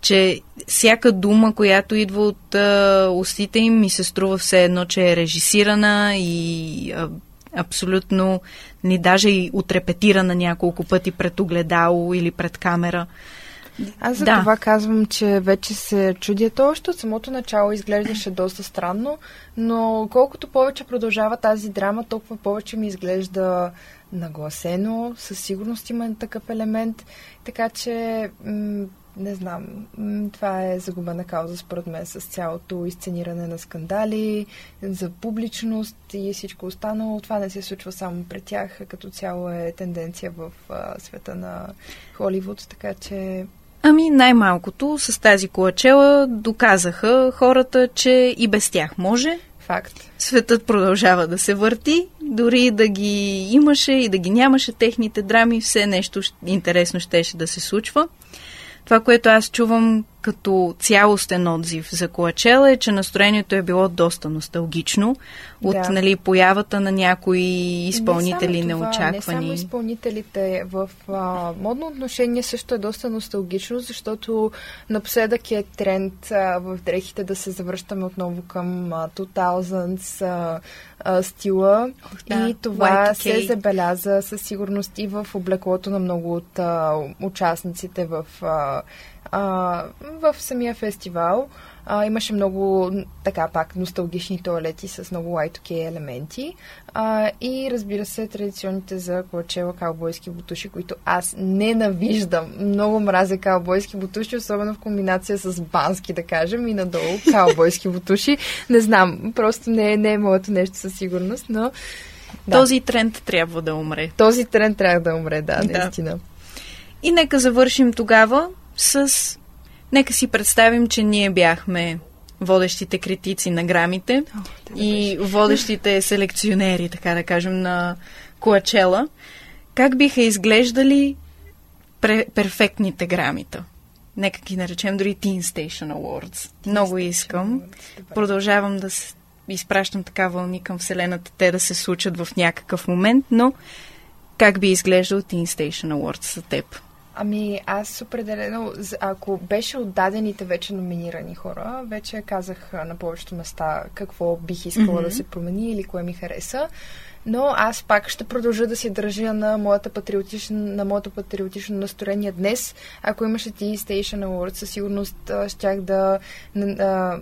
S2: че всяка дума, която идва от а, устите им, ми се струва все едно, че е режисирана и а, абсолютно ни даже и отрепетирана няколко пъти пред огледало или пред камера.
S3: Аз за да. това казвам, че вече се чудя. То още от самото начало изглеждаше доста странно, но колкото повече продължава тази драма, толкова повече ми изглежда нагласено. Със сигурност има такъв елемент. Така че, м- не знам, това е загубена кауза според мен с цялото изцениране на скандали, за публичност и всичко останало. Това не се случва само при тях, като цяло е тенденция в а, света на Холивуд, така че
S2: Ами най-малкото с тази колачела доказаха хората, че и без тях може.
S3: Факт.
S2: Светът продължава да се върти, дори да ги имаше и да ги нямаше техните драми, все нещо интересно щеше да се случва. Това, което аз чувам като цялостен отзив за Коачела е, че настроението е било доста носталгично от да. нали, появата на някои изпълнители
S3: не
S2: неочаквани.
S3: Не само изпълнителите. В а, модно отношение също е доста носталгично, защото напоследък е тренд а, в дрехите да се завръщаме отново към а, 2000s а, а, стила да, и това Y2K. се забеляза със сигурност и в облеклото на много от а, участниците в а, а, в самия фестивал. А, имаше много, така пак, носталгични туалети с много Y2K елементи. А, и разбира се, традиционните за Коачела каубойски бутуши, които аз ненавиждам. Много мразя каубойски бутуши, особено в комбинация с бански, да кажем, и надолу *laughs* каубойски бутуши. Не знам, просто не, не е моето нещо със сигурност, но...
S2: Да. Този тренд трябва да умре.
S3: Този тренд трябва да умре, да, да. наистина.
S2: И нека завършим тогава с... Нека си представим, че ние бяхме водещите критици на грамите О, и водещите *laughs* селекционери, така да кажем, на Коачела. Как биха изглеждали пре- перфектните грамита? Нека ги наречем дори Teen Station Awards. Teen Много Station искам. Awards, Продължавам да се изпращам така вълни към Вселената, те да се случат в някакъв момент, но как би изглеждал Teen Station Awards за теб?
S3: Ами аз определено, ако беше отдадените вече номинирани хора, вече казах на повечето места какво бих искала mm-hmm. да се промени или кое ми хареса. Но аз пак ще продължа да се държа на, моята патриотична, на моето патриотично настроение днес. Ако имаше ти Station Awards, със сигурност щях да а,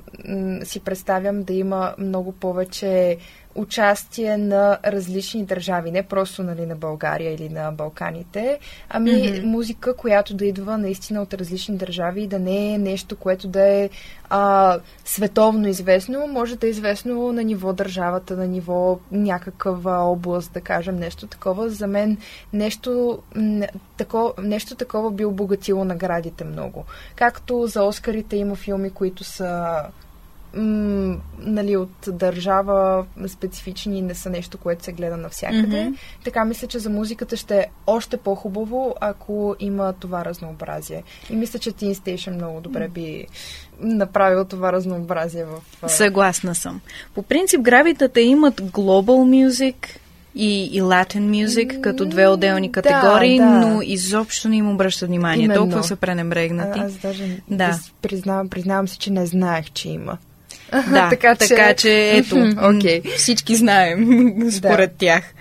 S3: си представям да има много повече участие на различни държави, не просто нали, на България или на Балканите, ами mm-hmm. музика, която да идва наистина от различни държави и да не е нещо, което да е а, световно известно, може да е известно на ниво държавата, на ниво някаква област, да кажем, нещо такова. За мен нещо, тако, нещо такова би обогатило наградите много. Както за Оскарите има филми, които са м- нали, от държава специфични не са нещо, което се гледа навсякъде. Mm-hmm. Така мисля, че за музиката ще е още по-хубаво, ако има това разнообразие. И мисля, че Teen Station много добре би направил това разнообразие в...
S2: Съгласна съм. По принцип, гравитата имат Global Music, и, и Latin Music като две отделни категории, да, да. но изобщо не им обръща внимание. Именно. Толкова са пренебрегнати.
S3: А, аз даже да. признавам, признавам се, че не знаех, че има.
S2: Да, така, че... така че ето, okay. всички знаем *laughs* според да. тях.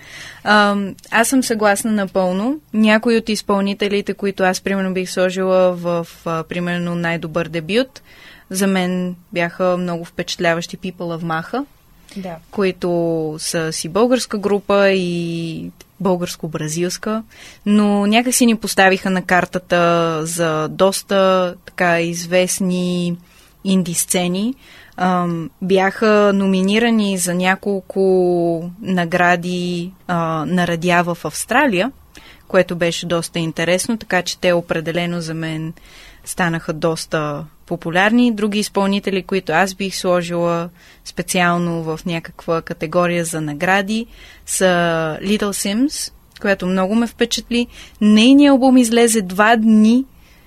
S2: А, аз съм съгласна напълно. Някои от изпълнителите, които аз примерно бих сложила в а, примерно най-добър дебют, за мен бяха много впечатляващи People of Маха,
S3: да.
S2: които са си българска група и българско-бразилска, но някакси ни поставиха на картата за доста така известни инди сцени, бяха номинирани за няколко награди а, на радиа в Австралия, което беше доста интересно, така че те определено за мен станаха доста популярни. Други изпълнители, които аз бих сложила специално в някаква категория за награди, са Little Sims, която много ме впечатли. Нейният албум излезе два дни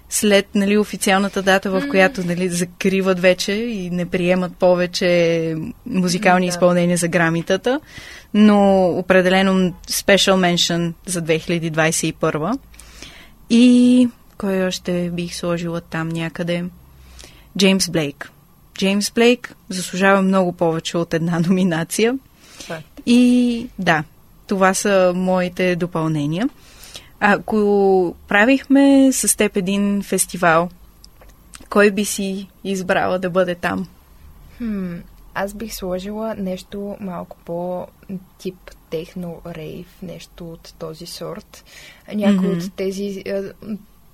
S2: след нали, официалната дата, в която нали, закриват вече и не приемат повече музикални да. изпълнения за грамитата, но определено special mention за 2021. И кой още бих сложила там някъде? Джеймс Блейк. Джеймс Блейк заслужава много повече от една *laughs* номинация. И да, това са моите допълнения. Ако правихме с теб един фестивал, кой би си избрала да бъде там?
S3: Хм, аз бих сложила нещо малко по-тип техно рейв, нещо от този сорт. Някой mm-hmm. от тези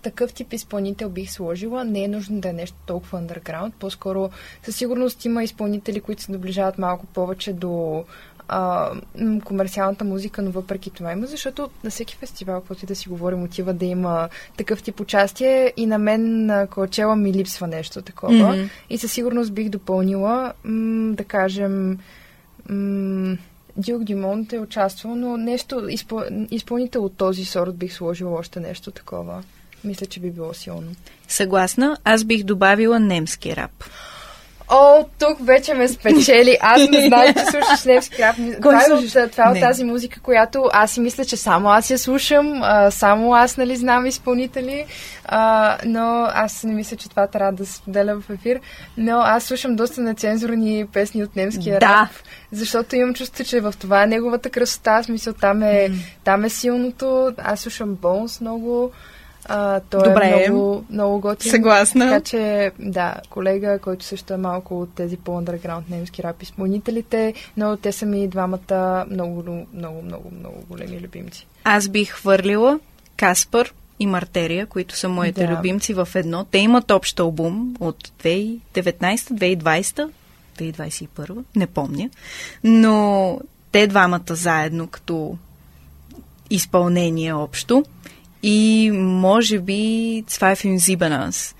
S3: такъв тип изпълнител бих сложила. Не е нужно да е нещо толкова underground. По-скоро със сигурност има изпълнители, които се доближават малко повече до а, комерциалната музика, но въпреки това има, защото на всеки фестивал, който да си говорим, отива да има такъв тип участие и на мен на Коачела ми липсва нещо такова. Mm-hmm. И със сигурност бих допълнила, м- да кажем, м- Дюк Дюмонт е участвал, но нещо, изпъл... изпълнител от този сорт бих сложила още нещо такова. Мисля, че би било силно.
S2: Съгласна. Аз бих добавила немски рап.
S3: О, тук вече ме спечели. Аз не знаех, че слушаш немски рап. Това е, от, това е от тази музика, която аз си мисля, че само аз я слушам, а, само аз, нали, знам изпълнители, а, но аз не мисля, че това трябва да се споделя в ефир. Но аз слушам доста нецензурни песни от немския
S2: да.
S3: рап, защото имам чувство, че в това е неговата красота. Аз мисля, там е, mm. там е силното. Аз слушам Бонс много. А, той
S2: Добре.
S3: е много, много готин.
S2: Съгласна.
S3: Така че, да, колега, който също е малко от тези по-underground немски рап изпълнителите, но те са ми двамата много, много, много, много големи любимци.
S2: Аз бих хвърлила Каспар и Мартерия, които са моите
S3: Да.
S2: любимци в едно. Те имат общ албум от 2019-2020, 2021, не помня. Но те двамата заедно като изпълнение общо. И може би Цвайфин Зибанас,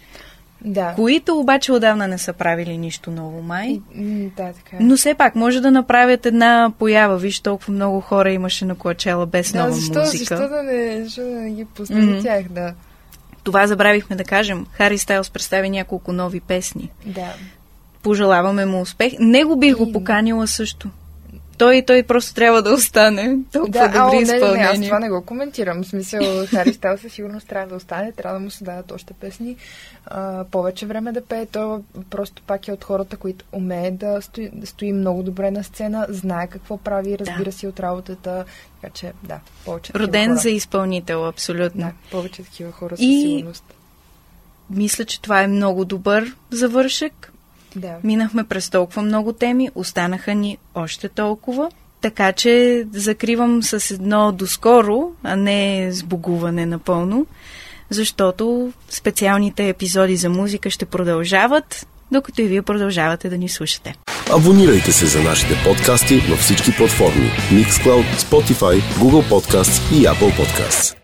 S3: Да.
S2: които обаче отдавна не са правили нищо ново май.
S3: Да, така е.
S2: Но все пак може да направят една поява. Виж, толкова много хора имаше на Коачела без
S3: да,
S2: нова
S3: защо,
S2: музика.
S3: защо, да не, защо да не ги пуснем
S2: Мгм.
S3: mm тях, да.
S2: Това забравихме да кажем. Хари Стайлс представи няколко нови песни.
S3: Да.
S2: Пожелаваме му успех. Него бих го
S3: И-
S2: поканила също. Той, той просто трябва да остане. Толкова
S3: Да,
S2: добри
S3: не, не, не, аз
S2: изпълнения.
S3: това не го коментирам. В смисъл, Хари *laughs* Стайл със сигурност трябва да остане, трябва да му се дадат още песни, а, повече време да пее. Той просто пак е от хората, които умее да стои, да стои много добре на сцена, знае какво прави, разбира се от работата. Така че, да, повече
S2: Роден
S3: хора.
S2: за изпълнител, абсолютно.
S3: Да, повече такива хора със
S2: И-
S3: сигурност.
S2: Мисля, че това е много добър завършек.
S3: Да.
S2: Минахме през толкова много теми, останаха ни още толкова. Така че закривам с едно доскоро, а не сбогуване напълно, защото специалните епизоди за музика ще продължават, докато и вие продължавате да ни слушате.
S1: Абонирайте се за нашите подкасти във всички платформи Mixcloud, Spotify, Google Podcasts и Apple Podcasts.